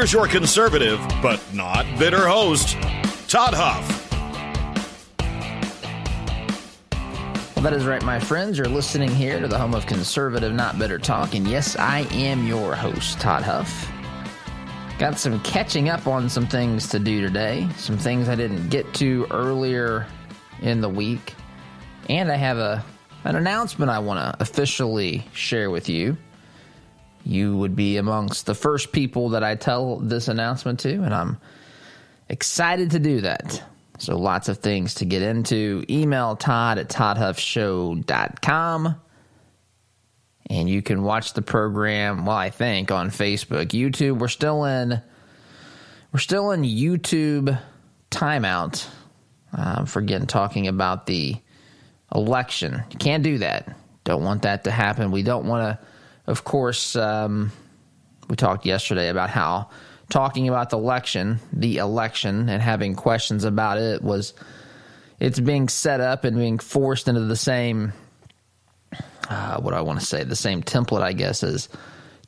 Here's your conservative, but not bitter host, Todd Huff. Well, that is right, my friends. You're listening here to the home of conservative, not bitter talk. And yes, I am your host, Todd Huff. Got some catching up on some things to do today, some things I didn't get to earlier in the week. And I have a an announcement I want to officially share with you you would be amongst the first people that I tell this announcement to, and I'm excited to do that. So, lots of things to get into. Email Todd at ToddHuffShow.com. And you can watch the program, well, I think, on Facebook. YouTube, we're still in we're still in YouTube timeout. Um, forgetting talking about the election. You can't do that. Don't want that to happen. We don't want to of course, um, we talked yesterday about how talking about the election, the election, and having questions about it was it's being set up and being forced into the same uh, what I want to say the same template, I guess, as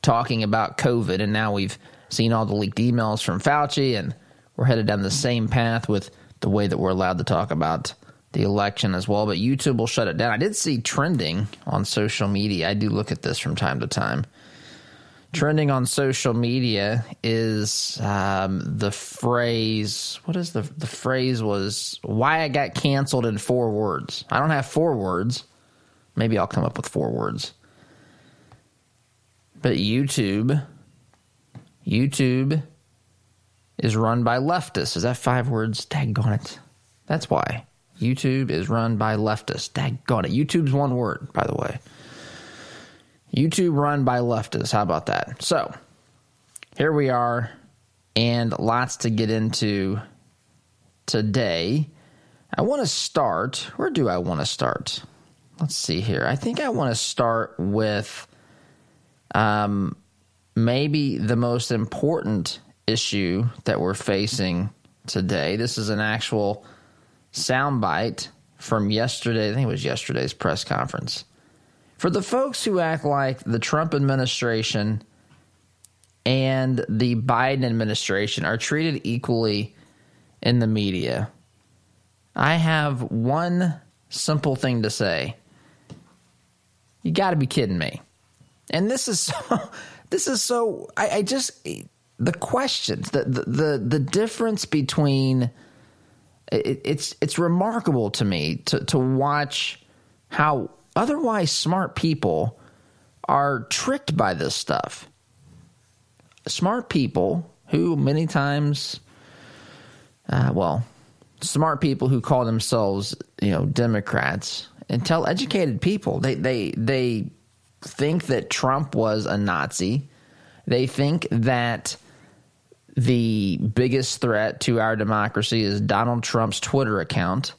talking about COVID. And now we've seen all the leaked emails from Fauci, and we're headed down the same path with the way that we're allowed to talk about the election as well, but YouTube will shut it down. I did see trending on social media. I do look at this from time to time. Trending on social media is um, the phrase. What is the the phrase? Was why I got canceled in four words. I don't have four words. Maybe I'll come up with four words. But YouTube, YouTube is run by leftists. Is that five words? Daggone it. That's why. YouTube is run by leftists. Daggone it. YouTube's one word, by the way. YouTube run by leftists. How about that? So, here we are, and lots to get into today. I want to start. Where do I want to start? Let's see here. I think I want to start with um, maybe the most important issue that we're facing today. This is an actual soundbite from yesterday. I think it was yesterday's press conference. For the folks who act like the Trump administration and the Biden administration are treated equally in the media, I have one simple thing to say. You got to be kidding me. And this is so, this is so I, I just the questions the, the the the difference between it, it's it's remarkable to me to to watch how otherwise smart people are tricked by this stuff. Smart people who many times, uh, well, smart people who call themselves you know Democrats and tell educated people they they they think that Trump was a Nazi. They think that the biggest threat to our democracy is Donald Trump's Twitter account.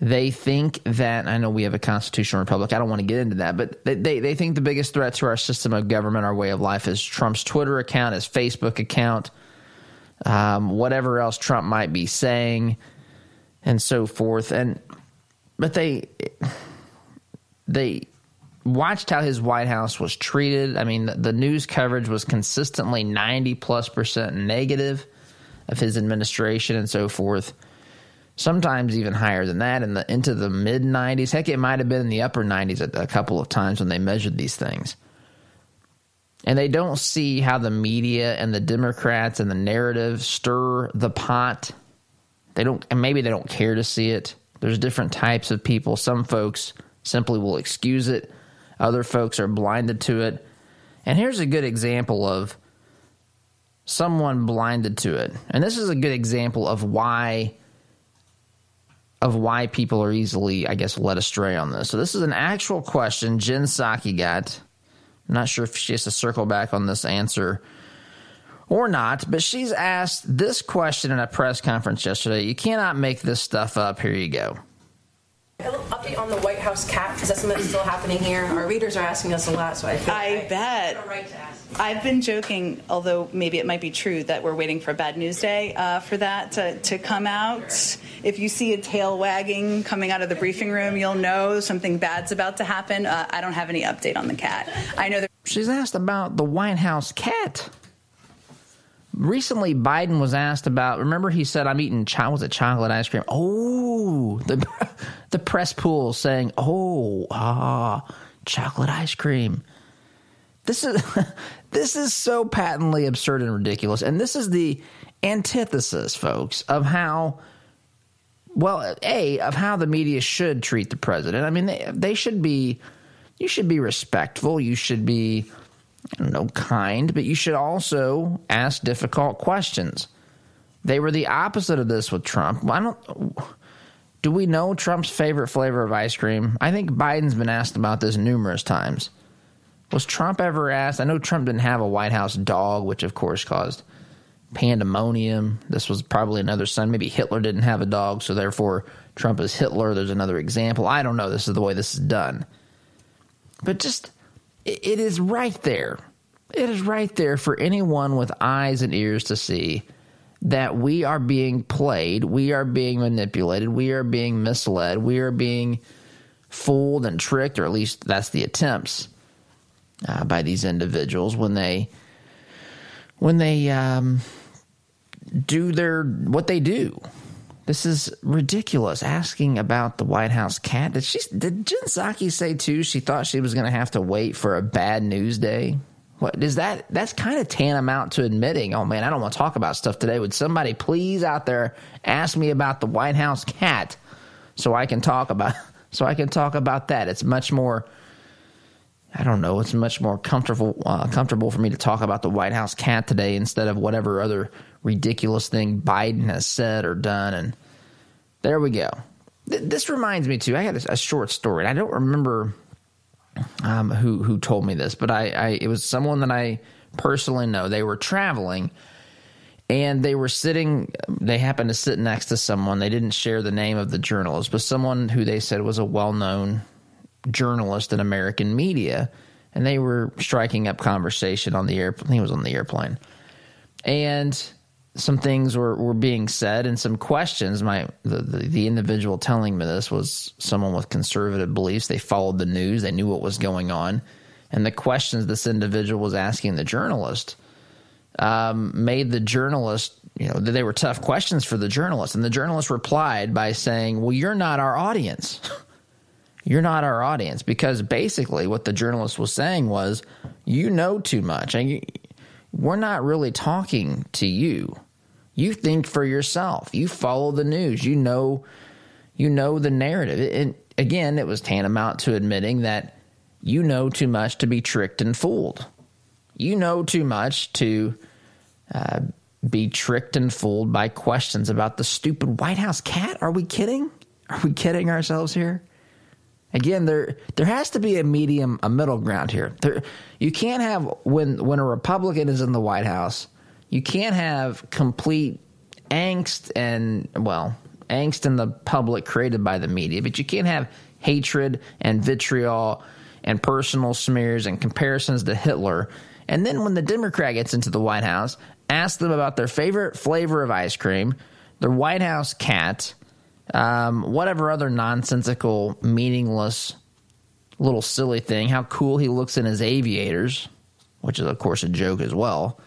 They think that, I know we have a constitutional republic, I don't want to get into that, but they, they, they think the biggest threat to our system of government, our way of life, is Trump's Twitter account, his Facebook account, um, whatever else Trump might be saying, and so forth. And, but they, they, watched how his White House was treated. I mean, the, the news coverage was consistently 90 plus percent negative of his administration and so forth. Sometimes even higher than that, in the into the mid 90s. Heck, it might have been in the upper 90s a, a couple of times when they measured these things. And they don't see how the media and the Democrats and the narrative stir the pot. They don't, and maybe they don't care to see it. There's different types of people. Some folks simply will excuse it other folks are blinded to it. And here's a good example of someone blinded to it. And this is a good example of why of why people are easily, I guess, led astray on this. So this is an actual question Jen Psaki got. I'm not sure if she has to circle back on this answer or not, but she's asked this question in a press conference yesterday. You cannot make this stuff up. Here you go. A little update on the White House cat. Is that something that's still happening here? Our readers are asking us a lot, so I feel I I bet. have a right to ask. I've been joking, although maybe it might be true, that we're waiting for a bad news day uh, for that to, to come out. If you see a tail wagging coming out of the briefing room, you'll know something bad's about to happen. Uh, I don't have any update on the cat. I know that. She's asked about the White House cat. Recently, Biden was asked about. Remember, he said, "I'm eating chocolate. Was it chocolate ice cream?" Oh, the the press pool saying, "Oh, ah, chocolate ice cream." This is this is so patently absurd and ridiculous, and this is the antithesis, folks, of how well, a of how the media should treat the president. I mean, they they should be you should be respectful. You should be I don't know kind, but you should also ask difficult questions. They were the opposite of this with Trump. I don't. Do we know Trump's favorite flavor of ice cream? I think Biden's been asked about this numerous times. Was Trump ever asked? I know Trump didn't have a White House dog, which of course caused pandemonium. This was probably another son. Maybe Hitler didn't have a dog, so therefore Trump is Hitler. There's another example. I don't know. This is the way this is done. But just, it, is right there. It is right there for anyone with eyes and ears to see that we are being played, we are being manipulated, we are being misled, we are being fooled and tricked, or at least that's the attempts uh, by these individuals when they when they um, do their what they do. This is ridiculous. Asking about the White House cat. Did she? Did Jen Psaki say too? She thought she was going to have to wait for a bad news day. What is that? That's kind of tantamount to admitting, oh man, I don't want to talk about stuff today. Would somebody please out there ask me about the White House cat so I can talk about so I can talk about that? It's much more. I don't know. It's much more comfortable uh, comfortable for me to talk about the White House cat today instead of whatever other ridiculous thing Biden has said or done. And there we go. Th- this reminds me too. I had a, short story. I don't remember um, who who told me this, but I, I it was someone that I personally know. They were traveling. And they were sitting, they happened to sit next to someone. They didn't share the name of the journalist, but someone who they said was a well known journalist in American media, and they were striking up conversation on the airplane. He was on the airplane, and some things were, were being said and some questions. My the, the the individual telling me this was someone with conservative beliefs. They followed the news. They knew what was going on, and the questions this individual was asking the journalist um, made the journalist. You know, they were tough questions for the journalist, and the journalist replied by saying, "Well, you're not our audience." you're not our audience because basically what the journalist was saying was you know too much and you, we're not really talking to you you think for yourself. You follow the news. You know you know the narrative. And again it was tantamount to admitting that you know too much to be tricked and fooled. You know too much to uh, be tricked and fooled by questions about the stupid white house cat. Are we kidding? Are we kidding ourselves here? Again, there there has to be a medium, a middle ground here. There, you can't have when when a Republican is in the White House, you can't have complete angst and well, angst in the public created by the media, but you can't have hatred and vitriol and personal smears and comparisons to Hitler. And then when the Democrat gets into the White House, ask them about their favorite flavor of ice cream, their White House cat, um, whatever other nonsensical, meaningless, little silly thing, how cool he looks in his aviators, which is, of course, a joke as well.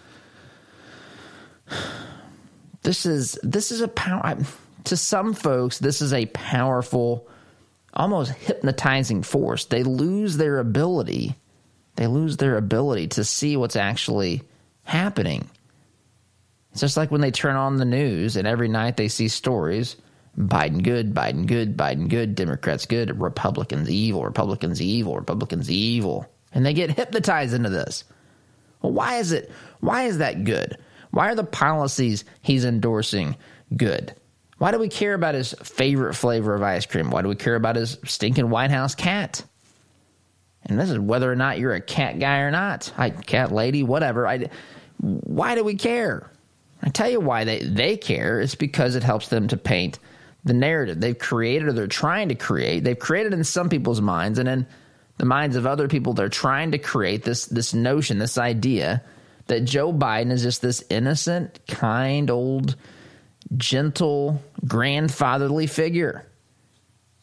This is this is a power to some folks. This is a powerful, almost hypnotizing force. They lose their ability. They lose their ability to see what's actually happening. It's just like when they turn on the news and every night they see stories Biden good, Biden good, Biden good, Democrats good, Republicans evil, Republicans evil, Republicans evil. And they get hypnotized into this. Well, why is it why is that good? Why are the policies he's endorsing good? Why do we care about his favorite flavor of ice cream? Why do we care about his stinking White House cat? And this is whether or not you're a cat guy or not, I, cat lady, whatever. I, Why do we care? I tell you why they, they care. It's because it helps them to paint the narrative they've created or they're trying to create. They've created in some people's minds and in the minds of other people, they're trying to create this this notion, this idea that Joe Biden is just this innocent, kind, old, gentle, grandfatherly figure.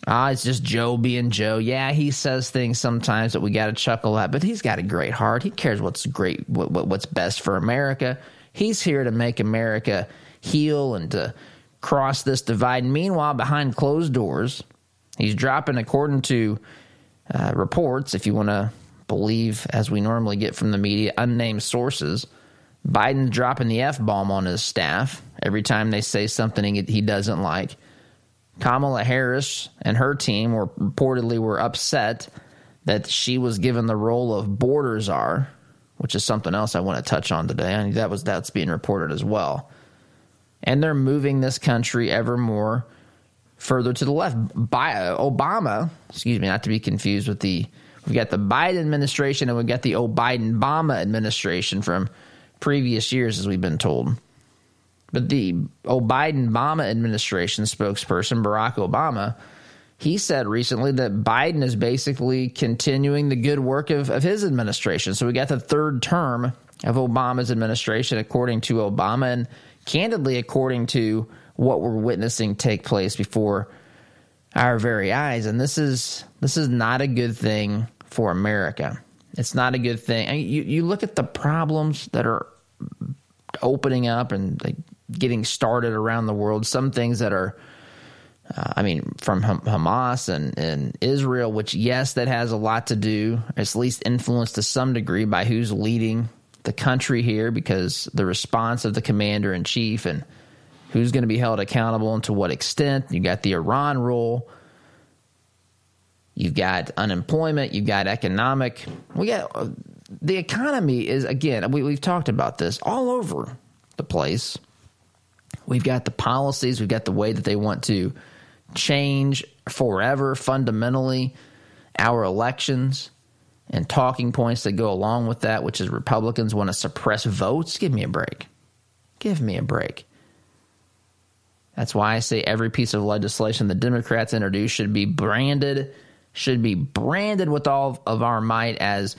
Ah, it's just Joe being Joe. Yeah, he says things sometimes that we got to chuckle at, but he's got a great heart. He cares what's great, what, what, what's best for America. He's here to make America heal and to cross this divide. Meanwhile, behind closed doors, he's dropping, according to uh, reports, if you want to believe, as we normally get from the media, unnamed sources, Biden dropping the F bomb on his staff every time they say something he doesn't like. Kamala Harris and her team were reportedly were upset that she was given the role of border czar, which is something else I want to touch on today. I mean, that was that's being reported as well and they're moving this country ever more further to the left. By, Obama, excuse me, not to be confused with the we've got the Biden administration and we've got the Biden Obama administration from previous years, as we've been told. But the Biden Obama administration spokesperson, Barack Obama, he said recently that Biden is basically continuing the good work of, of his administration. So we got the third term of Obama's administration, according to Obama. And candidly, according to what we're witnessing take place before our very eyes. And this is this is not a good thing for America. It's not a good thing. I mean, you you look at the problems that are opening up and like, getting started around the world. Some things that are. Uh, I mean, from Hamas and, and Israel, which, yes, that has a lot to do, It's at least influenced to some degree by who's leading the country here because the response of the commander in chief and who's going to be held accountable and to what extent. You got the Iran rule. Got unemployment. You've got economic. We got uh, the economy is again. We, we've talked about this all over the place. We've got the policies. We've got the way that they want to change forever, fundamentally, our elections and talking points that go along with that, which is Republicans want to suppress votes. Give me a break. Give me a break. That's why I say every piece of legislation the Democrats introduce should be branded, should be branded with all of our might as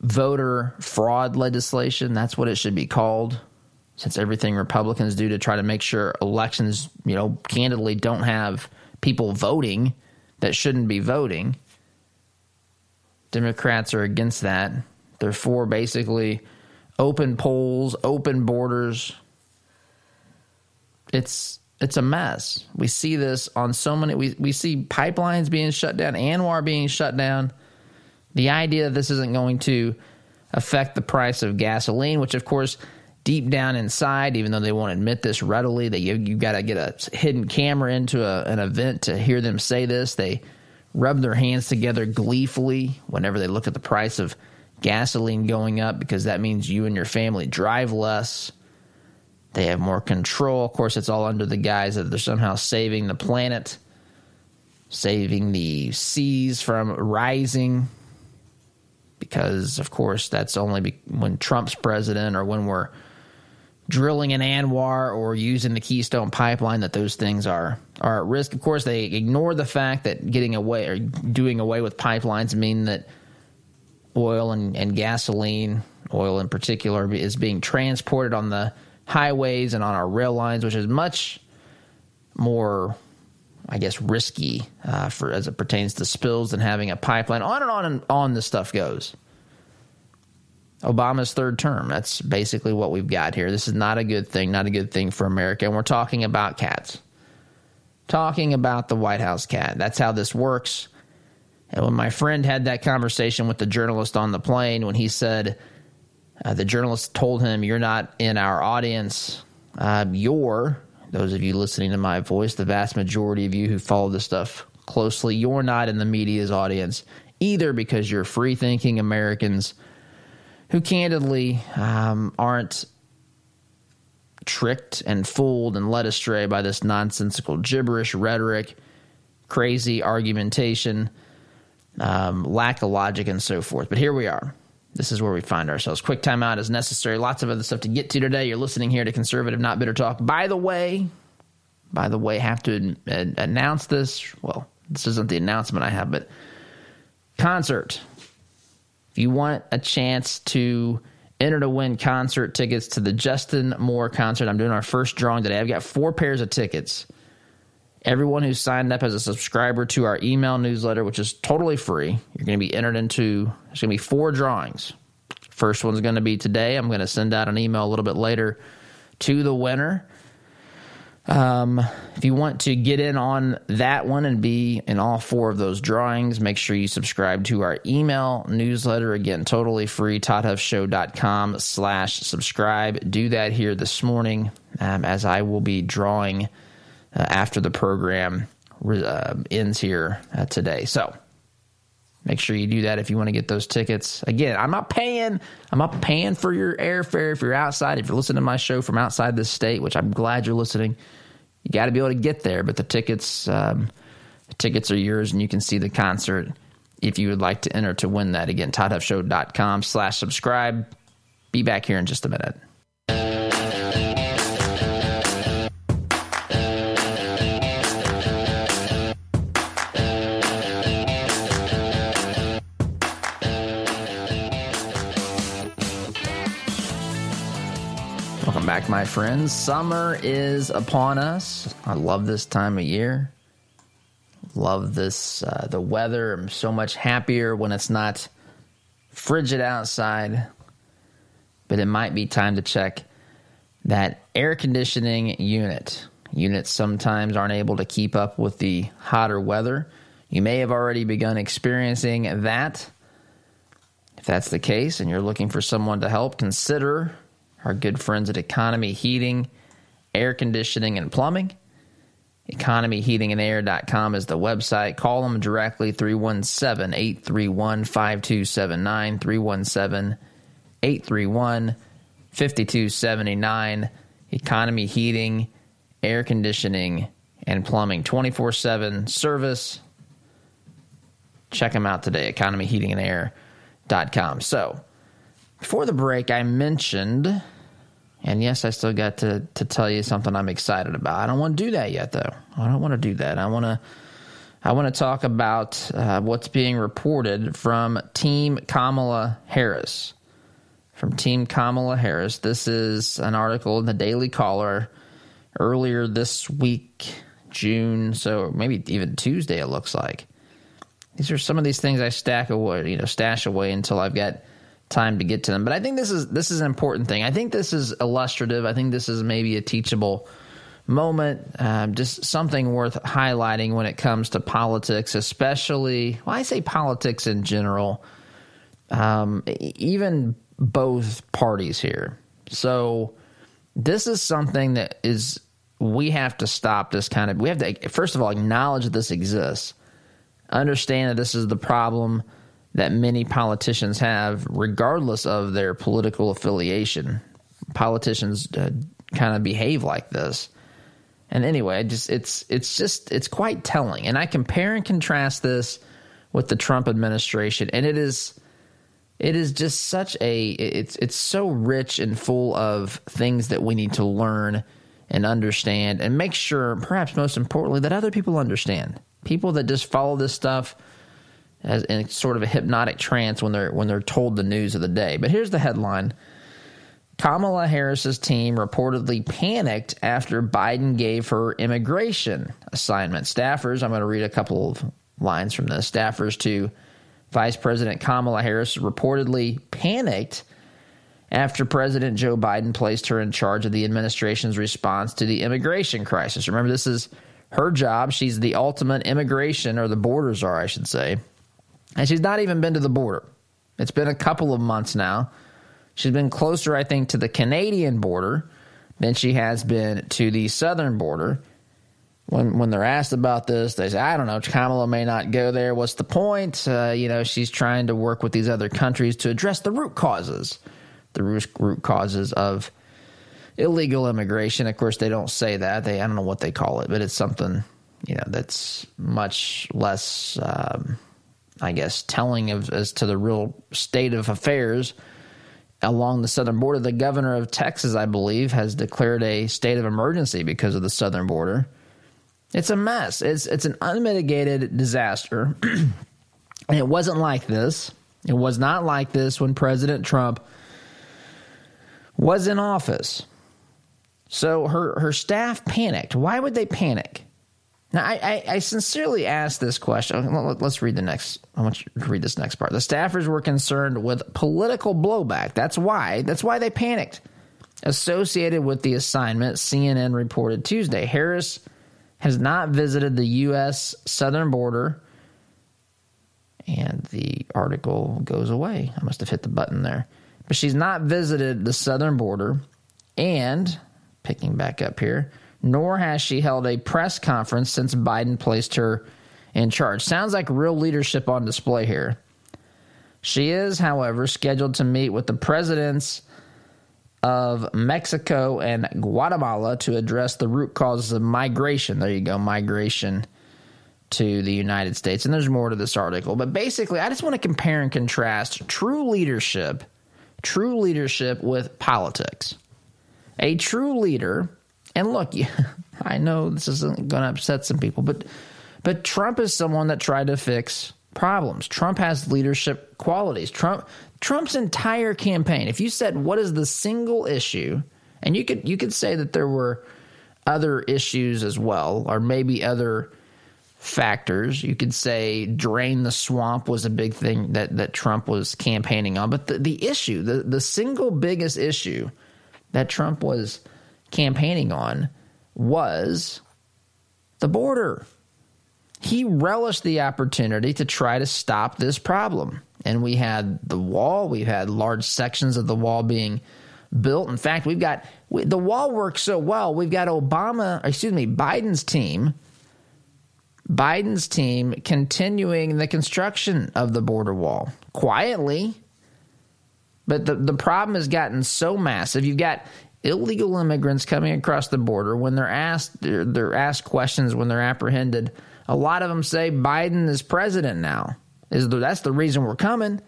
voter fraud legislation. That's what it should be called. Since everything Republicans do to try to make sure elections, you know, candidly don't have people voting that shouldn't be voting Democrats are against that. They're for basically open polls, open borders. It's it's a mess. We see this on so many we, we see pipelines being shut down, ANWR being shut down. The idea that this isn't going to affect the price of gasoline, which of course deep down inside, even though they won't admit this readily, that you you got to get a hidden camera into a, an event to hear them say this. They rub their hands together gleefully whenever they look at the price of gasoline going up because that means you and your family drive less. They have more control. Of course, it's all under the guise that they're somehow saving the planet, saving the seas from rising. Because, of course, that's only when Trump's president or when we're drilling in ANWR or using the Keystone pipeline that those things are are at risk. Of course, they ignore the fact that getting away or doing away with pipelines mean that oil and, and gasoline, oil in particular, is being transported on the highways and on our rail lines, which is much more, I guess, risky uh, for as it pertains to spills than having a pipeline. On and on and on, this stuff goes. Obama's third term. That's basically what we've got here. This is not a good thing, not a good thing for America. And we're talking about cats. Talking about the White House cat. That's how this works. And when my friend had that conversation with the journalist on the plane, when he said, uh, the journalist told him, You're not in our audience. Uh, you're, those of you listening to my voice, the vast majority of you who follow this stuff closely, you're not in the media's audience either because you're free thinking Americans who candidly um, aren't tricked and fooled and led astray by this nonsensical gibberish rhetoric, crazy argumentation, um, lack of logic, and so forth. But here we are. This is where we find ourselves. Quick timeout is necessary. Lots of other stuff to get to today. You're listening here to Conservative Not Bitter Talk. By the way, by the way, have to announce this. Well, this isn't the announcement I have, but concert. If you want a chance to enter to win concert tickets to the Justin Moore concert, I'm doing our first drawing today. I've got four pairs of tickets. Everyone who signed up as a subscriber to our email newsletter, which is totally free, you're going to be entered into, there's going to be four drawings. First one's going to be today. I'm going to send out an email a little bit later to the winner. Um, if you want to get in on that one and be in all four of those drawings, make sure you subscribe to our email newsletter. Again, totally free, toddhuffshow.com slash subscribe. Do that here this morning um, as I will be drawing after the program uh, ends here uh, today. So make sure you do that if you want to get those tickets. Again, I'm not paying. I'm not paying for your airfare if you're outside. If you're listening to my show from outside this state, which I'm glad you're listening, you got to be able to get there. But the tickets, um, the tickets are yours, and you can see the concert if you would like to enter to win that. Again, toddhuffshow.com slash subscribe. Be back here in just a minute. My friends. Summer is upon us. I love this time of year. Love this, uh, the weather. I'm so much happier when it's not frigid outside. But it might be time to check that air conditioning unit. Units sometimes aren't able to keep up with the hotter weather. You may have already begun experiencing that. If that's the case and you're looking for someone to help, consider our good friends at Economy Heating, Air Conditioning, and Plumbing. EconomyHeatingandAir.com is the website. Call them directly 317 831 5279. 317 831 5279. Economy Heating, Air Conditioning, and Plumbing 24 7 service. Check them out today, economyheatingandair.com. So, before the break, I mentioned and yes, I still got to to tell you something I'm excited about. I don't want to do that yet, though. I don't want to do that. I want to I want to talk about uh, what's being reported from Team Kamala Harris. From Team Kamala Harris, this is an article in the Daily Caller earlier this week, June, so maybe even Tuesday. It looks like these are some of these things I stack away, you know, stash away until I've got time to get to them. But I think this is this is an important thing. I think this is illustrative. I think this is maybe a teachable moment, um, just something worth highlighting when it comes to politics, especially. Well, I say politics in general, um, even both parties here. So this is something that is we have to stop this kind of. We have to first of all acknowledge that this exists, understand that this is the problem that many politicians have, regardless of their political affiliation. Politicians uh, kind of behave like this. And anyway, just it's it's just it's quite telling. And I compare and contrast this with the Trump administration, and it is it is just such a it's it's so rich and full of things that we need to learn and understand and make sure perhaps most importantly that other people understand people that just follow this stuff as in sort of a hypnotic trance when they're when they're told the news of the day. But here's the headline. Kamala Harris's team reportedly panicked after Biden gave her immigration assignment. Staffers, I'm going to read a couple of lines from this. Staffers to Vice President Kamala Harris reportedly panicked after President Joe Biden placed her in charge of the administration's response to the immigration crisis. Remember, this is her job. She's the ultimate immigration, or the border czar, I should say, and she's not even been to the border. It's been a couple of months now. She's been closer, I think, to the Canadian border than she has been to the southern border. When when they're asked about this, they say, "I don't know. Kamala may not go there. What's the point? Uh, you know, she's trying to work with these other countries to address the root causes, the root, causes of illegal immigration. Of course, they don't say that. They I don't know what they call it, but it's something you know that's much less." Um, I guess, telling of, as to the real state of affairs along the southern border. The governor of Texas, I believe, has declared a state of emergency because of the southern border. It's a mess. It's it's an unmitigated disaster. and it wasn't like this. It was not like this when President Trump was in office. So her her staff panicked. Why would they panic? Now, I, I, I, sincerely ask this question. Let's read the next. I want you to read this next part. The staffers were concerned with political blowback. That's why. That's why they panicked. Associated with the assignment, CNN reported Tuesday Harris has not visited the U.S. southern border. And the article goes away. I must have hit the button there. But she's not visited the southern border. And, picking back up here, nor has she held a press conference since Biden placed her in charge. Sounds like real leadership on display here. She is, however, scheduled to meet with the presidents of Mexico and Guatemala to address the root causes of migration. There you go, migration to the United States. And there's more to this article. But basically, I just want to compare and contrast true leadership, true leadership with politics. A true leader and look, I know this isn't going to upset some people, but but Trump is someone that tried to fix problems. Trump has leadership qualities. Trump Trump's entire campaign. If you said what is the single issue, and you could you could say that there were other issues as well, or maybe other factors. You could say drain the swamp was a big thing that that Trump was campaigning on. But the, the issue, the, the single biggest issue that Trump was campaigning on was the border. He relished the opportunity to try to stop this problem. And we had the wall, we've had large sections of the wall being built. In fact, we've got we, the wall works so well. We've got Obama, excuse me, Biden's team, Biden's team continuing the construction of the border wall quietly. But the, the problem has gotten so massive. You've got illegal immigrants coming across the border when they're asked they're, they're asked questions when they're apprehended a lot of them say biden is president now is the, that's the reason we're coming.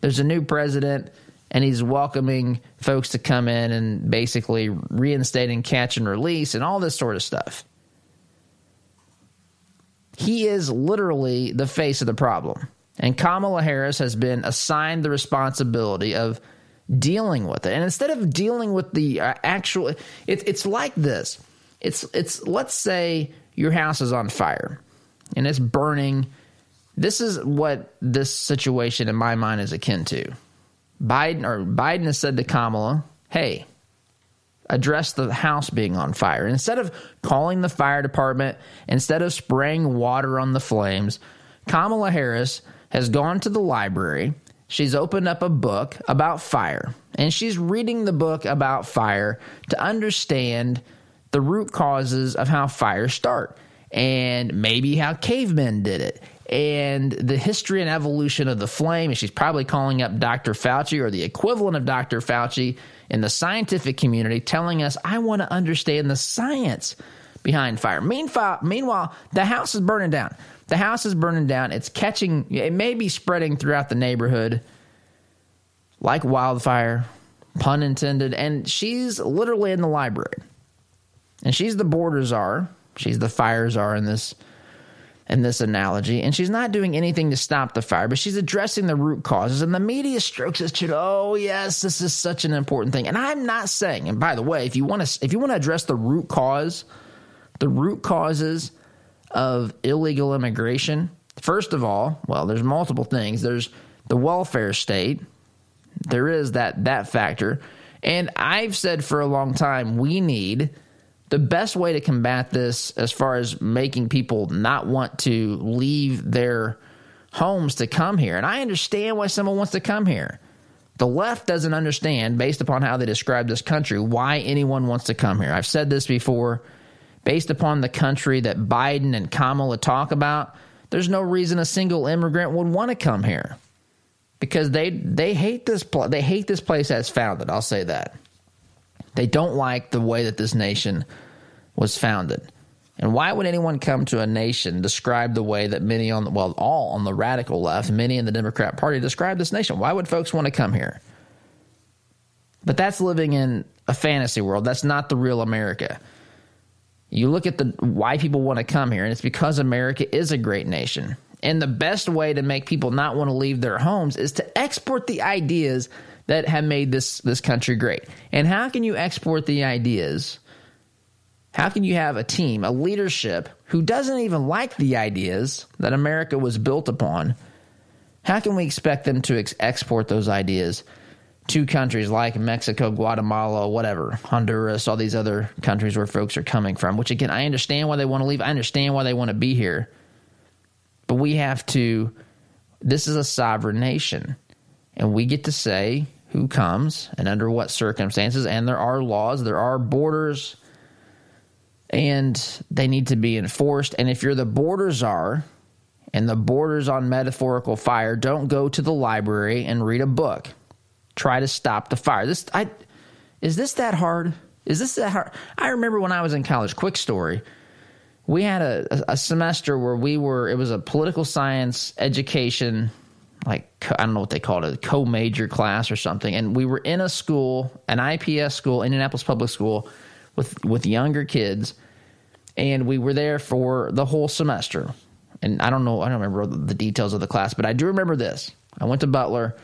There's a new president and he's welcoming folks to come in and basically reinstating catch and release and all this sort of stuff. He is literally the face of the problem. And kamala harris has been assigned the responsibility of dealing with it. And instead of dealing with the uh, actual, it, it's like this. It's it's let's say your house is on fire and it's burning. This is what this situation in my mind is akin to. Biden or Biden has said to Kamala, "Hey, address the house being on fire. Instead of calling the fire department, instead of spraying water on the flames, Kamala Harris has gone to the library she's opened up a book about fire and she's reading the book about fire to understand the root causes of how fires start and maybe how cavemen did it and the history and evolution of the flame. And she's probably calling up Dr. Fauci or the equivalent of Dr. Fauci in the scientific community telling us, I want to understand the science behind fire. Meanwhile, meanwhile, the house is burning down. The house is burning down. It's catching, it may be spreading throughout the neighborhood like wildfire, pun intended. And she's literally in the library. And she's the border czar. She's the fire czar in this in this analogy, and she's not doing anything to stop the fire, but she's addressing the root causes. And the media strokes us to, oh yes, this is such an important thing. And I'm not saying, and by the way, if you want to if you want to address the root cause, the root causes of illegal immigration? First of all, well, there's multiple things. There's the welfare state. There is that that factor. And I've said for a long time we need the best way to combat this as far as making people not want to leave their homes to come here. And I understand why someone wants to come here. The left doesn't understand, based upon how they describe this country, why anyone wants to come here. I've said this before based upon the country that Biden and Kamala talk about, there's no reason a single immigrant would want to come here because they they hate this pl- they hate this place as founded. I'll say that they don't like the way that this nation was founded. And why would anyone come to a nation describe the way that many on the, well, all on the radical left, many in the Democrat Party describe this nation? Why would folks want to come here? But that's living in a fantasy world. That's not the real America. You look at the why people want to come here, and it's because America is a great nation. And the best way to make people not want to leave their homes is to export the ideas that have made this this country great. And how can you export the ideas? How can you have a team, a leadership who doesn't even like the ideas that America was built upon? How can we expect them to ex- export those ideas to countries like Mexico, Guatemala, whatever, Honduras, all these other countries where folks are coming from? Which again, I understand why they want to leave. I understand why they want to be here. But we have to, this is a sovereign nation, and we get to say who comes and under what circumstances. And there are laws, there are borders and they need to be enforced. And if you're the borders czar and the border's on metaphorical fire, don't go to the library and read a book. Try to stop the fire. This I is this that hard? Is this that hard? I remember when I was in college. Quick story. We had a, a semester where we were. It was a political science education, like I don't know what they called it, co-major class or something. And we were in a school, an IPS school, Indianapolis Public School, with with younger kids and we were there for the whole semester. And I don't know, I don't remember the details of the class, but I do remember this. I went to Butler.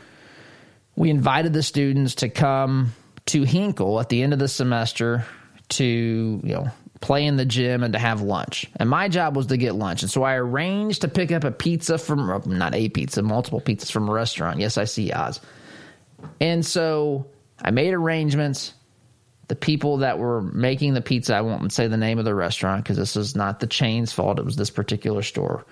We invited the students to come to Hinkle at the end of the semester to, you know, play in the gym and to have lunch. And my job was to get lunch. And so I arranged to pick up a pizza from, not a pizza, multiple pizzas from a restaurant. Yes, I see Oz. And so I made arrangements the people that were making the pizza, I won't say the name of the restaurant because this is not the chain's fault. It was this particular store.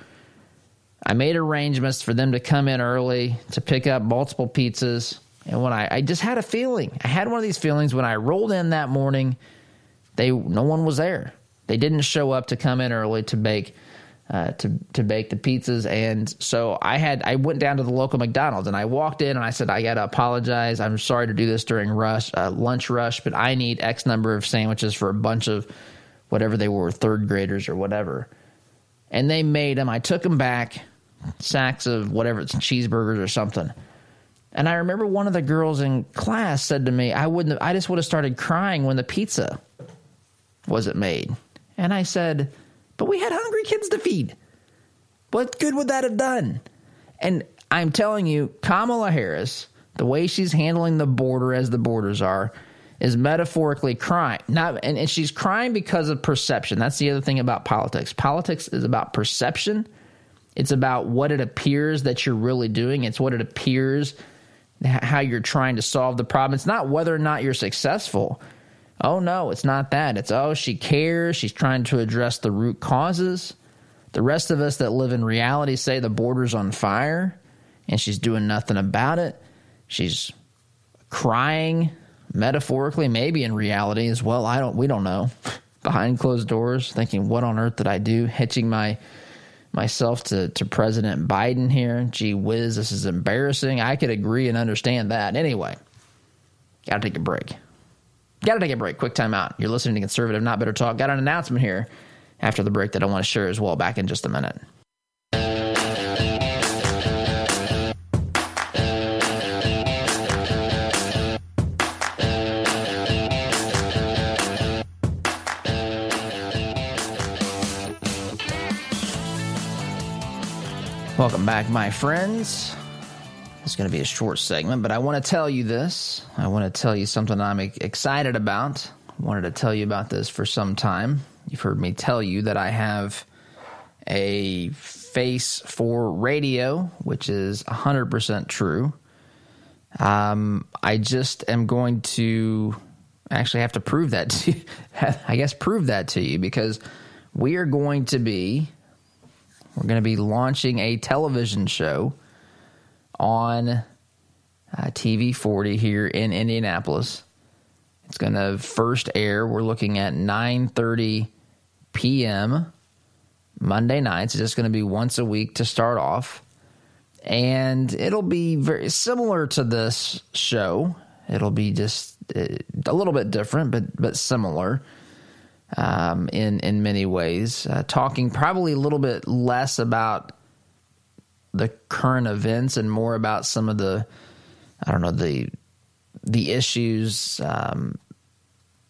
I made arrangements for them to come in early to pick up multiple pizzas. And when I, I just had a feeling, I had one of these feelings when I rolled in that morning, they no one was there. They didn't show up to come in early to bake uh, to to bake the pizzas. And so I had I went down to the local McDonald's and I walked in and I said I got to apologize. I'm sorry to do this during rush uh, lunch rush, but I need X number of sandwiches for a bunch of whatever they were, third graders or whatever. And they made them. I took them back, sacks of whatever it's cheeseburgers or something. And I remember one of the girls in class said to me, "I wouldn't. I just would have started crying when the pizza wasn't made." And I said but we had hungry kids to feed. What good would that have done? And I'm telling you, Kamala Harris, the way she's handling the border as the border czar, is metaphorically crying. Not and, and she's crying because of perception. That's the other thing about politics. Politics is about perception. It's about what it appears that you're really doing. It's what it appears how you're trying to solve the problem. It's not whether or not you're successful. Oh, no, it's not that. It's, oh, she cares. She's trying to address the root causes. The rest of us that live in reality say the border's on fire and she's doing nothing about it. She's crying metaphorically, maybe in reality as well. I don't, we don't know. Behind closed doors, thinking, what on earth did I do? Hitching my, myself to, to President Biden here. Gee whiz, this is embarrassing. I could agree and understand that. Anyway, got to take a break. Got to take a break. Quick time out. You're listening to Conservative Not Better Talk. Got an announcement here after the break that I want to share as well. Back in just a minute. Welcome back, my friends. It's going to be a short segment, but I want to tell you this. I want to tell you something I'm excited about. I wanted to tell you about this for some time. You've heard me tell you that I have a face for radio, which is 100% true. Um, I just am going to actually have to prove that to you. I guess prove that to you because we are going to be we're going to be launching a television show on uh, TV 40 here in Indianapolis. It's going to first air. We're looking at 9:30 p.m. Monday nights. It's just going to be once a week to start off, and it'll be very similar to this show. It'll be just uh, a little bit different, but but similar. Um, in in many ways, uh, talking probably a little bit less about the current events and more about some of the I don't know the the issues. Um,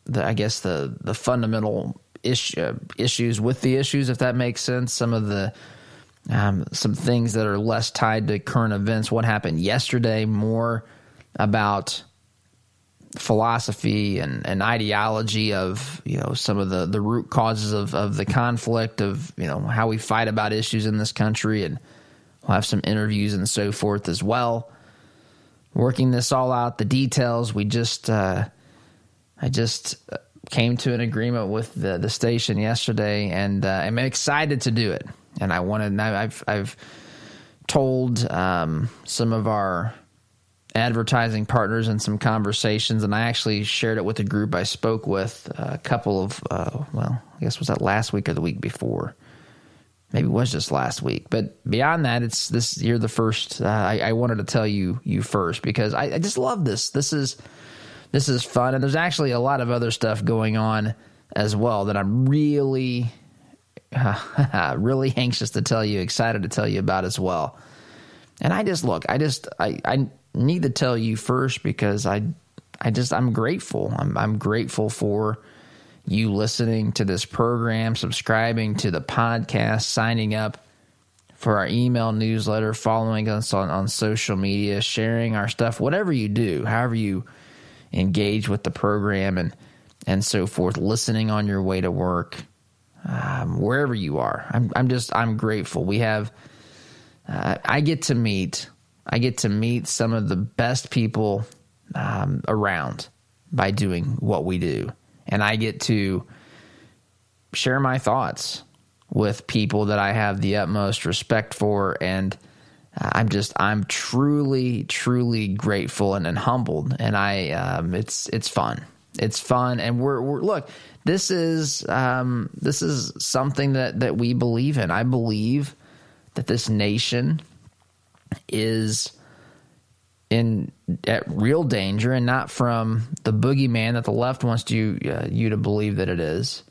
the, I guess the the fundamental issue, uh, issues with the issues, if that makes sense. Some of the um, some things that are less tied to current events. What happened yesterday? More about philosophy and, and ideology of you know some of the, the root causes of, of the conflict of you know how we fight about issues in this country and we'll have some interviews and so forth as well. Working this all out the details we just uh, I just uh, came to an agreement with the, the station yesterday and uh, I'm excited to do it. And I wanted I've I've told um, some of our advertising partners and some conversations, and I actually shared it with a group I spoke with a couple of, uh, well, I guess was that last week or the week before. Maybe it was just last week, but beyond that, it's this. You're the first. Uh, I, I, wanted to tell you you first because I, I just love this. This is this is fun, and there's actually a lot of other stuff going on as well that I'm really, uh, really anxious to tell you, excited to tell you about as well. And I just look, I just I I need to tell you first because I I just I'm grateful. I'm I'm grateful for you listening to this program, subscribing to the podcast, signing up for our email newsletter, following us on, on social media, sharing our stuff, whatever you do, however you engage with the program and and so forth, listening on your way to work, um, wherever you are. I'm I'm just I'm grateful. We have uh, I get to meet I get to meet some of the best people um, around by doing what we do. And I get to share my thoughts with people that I have the utmost respect for. And I'm just, I'm truly, truly grateful and, and humbled. And I, um, it's, it's fun. It's fun. And we're, we're look, this is, um, this is something that, that we believe in. I believe that this nation is in at real danger and not from the boogeyman that the left wants you uh, you to believe that it is.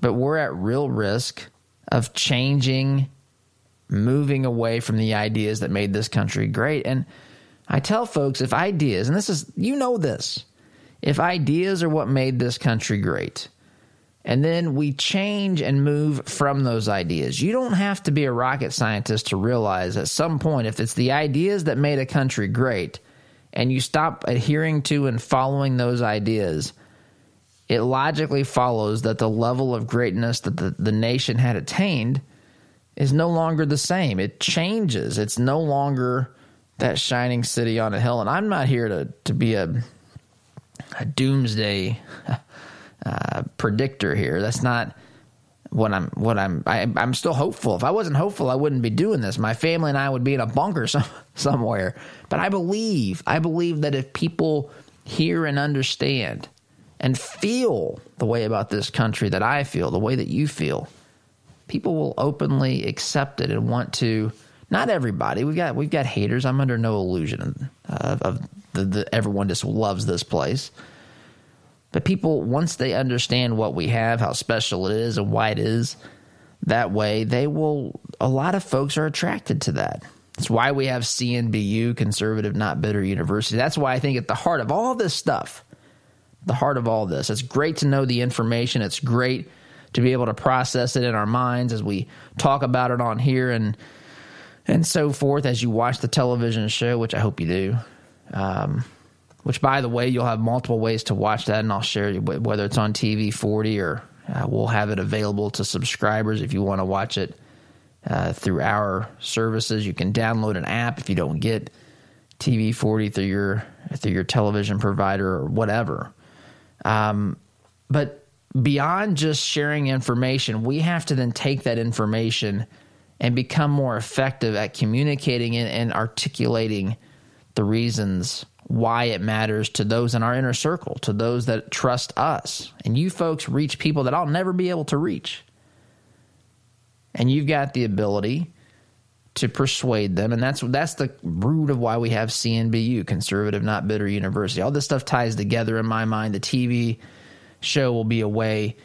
But we're at real risk of changing moving away from the ideas that made this country great. And i tell folks if ideas and this is you know this if ideas are what made this country great and then we change and move from those ideas. You don't have to be a rocket scientist to realize at some point if it's the ideas that made a country great and you stop adhering to and following those ideas, it logically follows that the level of greatness that the, the nation had attained is no longer the same. It changes. It's no longer that shining city on a hill. And I'm not here to, to be a, a doomsday uh, predictor here. That's not what I'm. What I'm. I, am i am still hopeful. If I wasn't hopeful, I wouldn't be doing this. My family and I would be in a bunker some, somewhere. But I believe. I believe that if people hear and understand and feel the way about this country that I feel, the way that you feel, people will openly accept it and want to. Not everybody. We've got we've got haters. I'm under no illusion of, of the, the, everyone just loves this place. But people, once they understand what we have, how special it is, and why it is that way, they will, a lot of folks are attracted to that. That's why we have CNBU, Conservative Not Bitter University. That's why I think at the heart of all this stuff, the heart of all this, it's great to know the information. It's great to be able to process it in our minds as we talk about it on here and and so forth as you watch the television show, which I hope you do. Um, which by the way, you'll have multiple ways to watch that, and I'll share whether it's on TV 40 or uh, we'll have it available to subscribers if you want to watch it uh, through our services. You can download an app if you don't get TV 40 through your through your television provider or whatever. Um, but beyond just sharing information, we have to then take that information and become more effective at communicating and, and articulating the reasons why it matters to those in our inner circle, to those that trust us. And you folks reach people that I'll never be able to reach. And you've got the ability to persuade them, and that's that's the root of why we have CNBU, Conservative Not Bitter University. All this stuff ties together in my mind. The TV show will be a way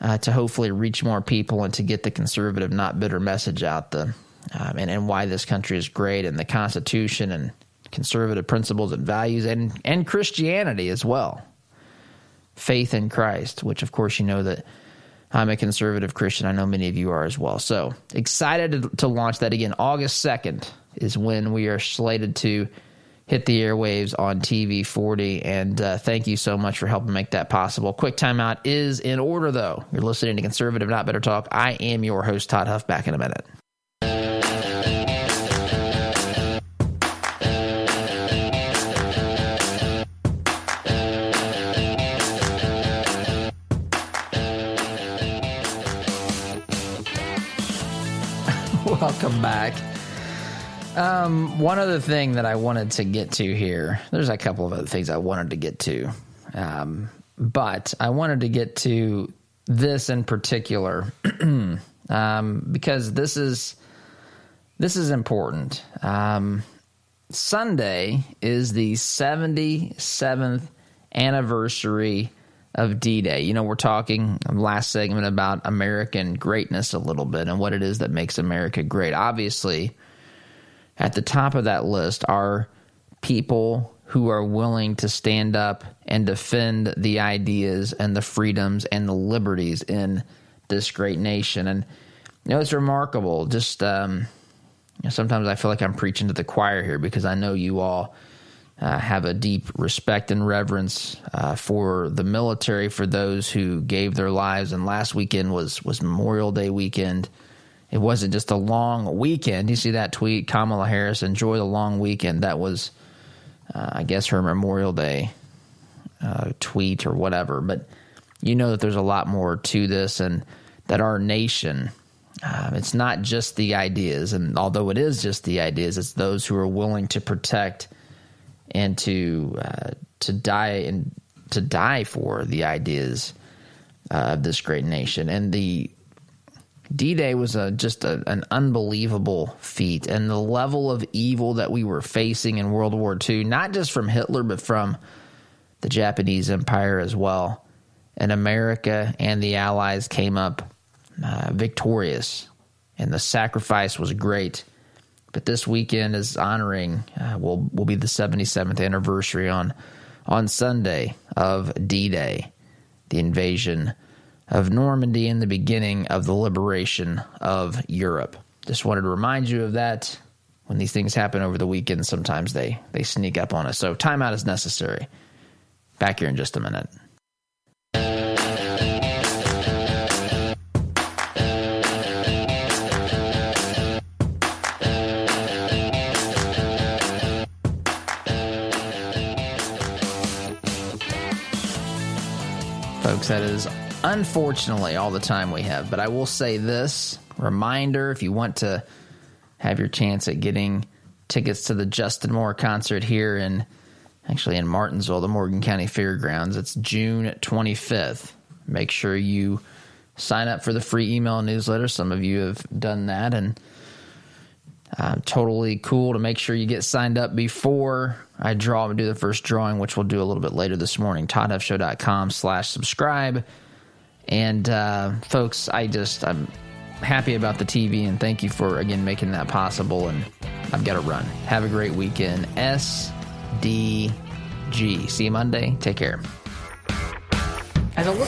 uh, to hopefully reach more people and to get the conservative, not bitter message out the um, and, and why this country is great and the Constitution and conservative principles and values and, and Christianity as well. Faith in Christ, which of course you know that I'm a conservative Christian. I know many of you are as well. So excited to, launch that again. August 2nd is when we are slated to hit the airwaves on TV 40. And uh, thank you so much for helping make that possible. Quick timeout is in order, though. You're listening to Conservative Not Bitter Talk. I am your host, Todd Huff. Back in a minute. Um, one other thing that I wanted to get to here, there's a couple of other things I wanted to get to, um, but I wanted to get to this in particular um, because this is this is important. Um, Sunday is the 77th anniversary of D Day. You know, we're talking last segment about American greatness a little bit and what it is that makes America great. Obviously, at the top of that list are people who are willing to stand up and defend the ideas and the freedoms and the liberties in this great nation. And you know, it's remarkable. Just um, sometimes I feel like I'm preaching to the choir here because I know you all uh, have a deep respect and reverence uh, for the military, for those who gave their lives. And last weekend was was Memorial Day weekend it wasn't just a long weekend. You see that tweet, Kamala Harris, enjoy the long weekend. That was, uh, I guess, her Memorial Day uh, tweet or whatever. But you know that there's a lot more to this, and that our nation, uh, it's not just the ideas, and although it is just the ideas, it's those who are willing to protect and to uh, to die and to die for the ideas uh, of this great nation, and the D Day was a, just a, an unbelievable feat. And the level of evil that we were facing in World War II, not just from Hitler, but from the Japanese Empire as well. And America and the Allies came up uh, victorious, and the sacrifice was great. But this weekend is honoring uh, will will be the 77th anniversary on on Sunday of D Day, the invasion of Normandy and the beginning of the liberation of Europe. Just wanted to remind you of that. When these things happen over the weekend, sometimes they, they sneak up on us. So, timeout is necessary. Back here in just a minute. Folks, that is unfortunately all the time we have. But I will say this reminder if you want to have your chance at getting tickets to the Justin Moore concert here in actually in Martinsville, the Morgan County Fairgrounds, it's June 25th. Make sure you sign up for the free email newsletter. Some of you have done that and uh, totally cool to make sure you get signed up before I draw and do the first drawing, which we'll do a little bit later this morning. ToddHuffShow.com slash subscribe. And uh, folks, I just I'm happy about the TV and thank you for again making that possible. And I've got to run. Have a great weekend. SDG. See you Monday. Take care. As listen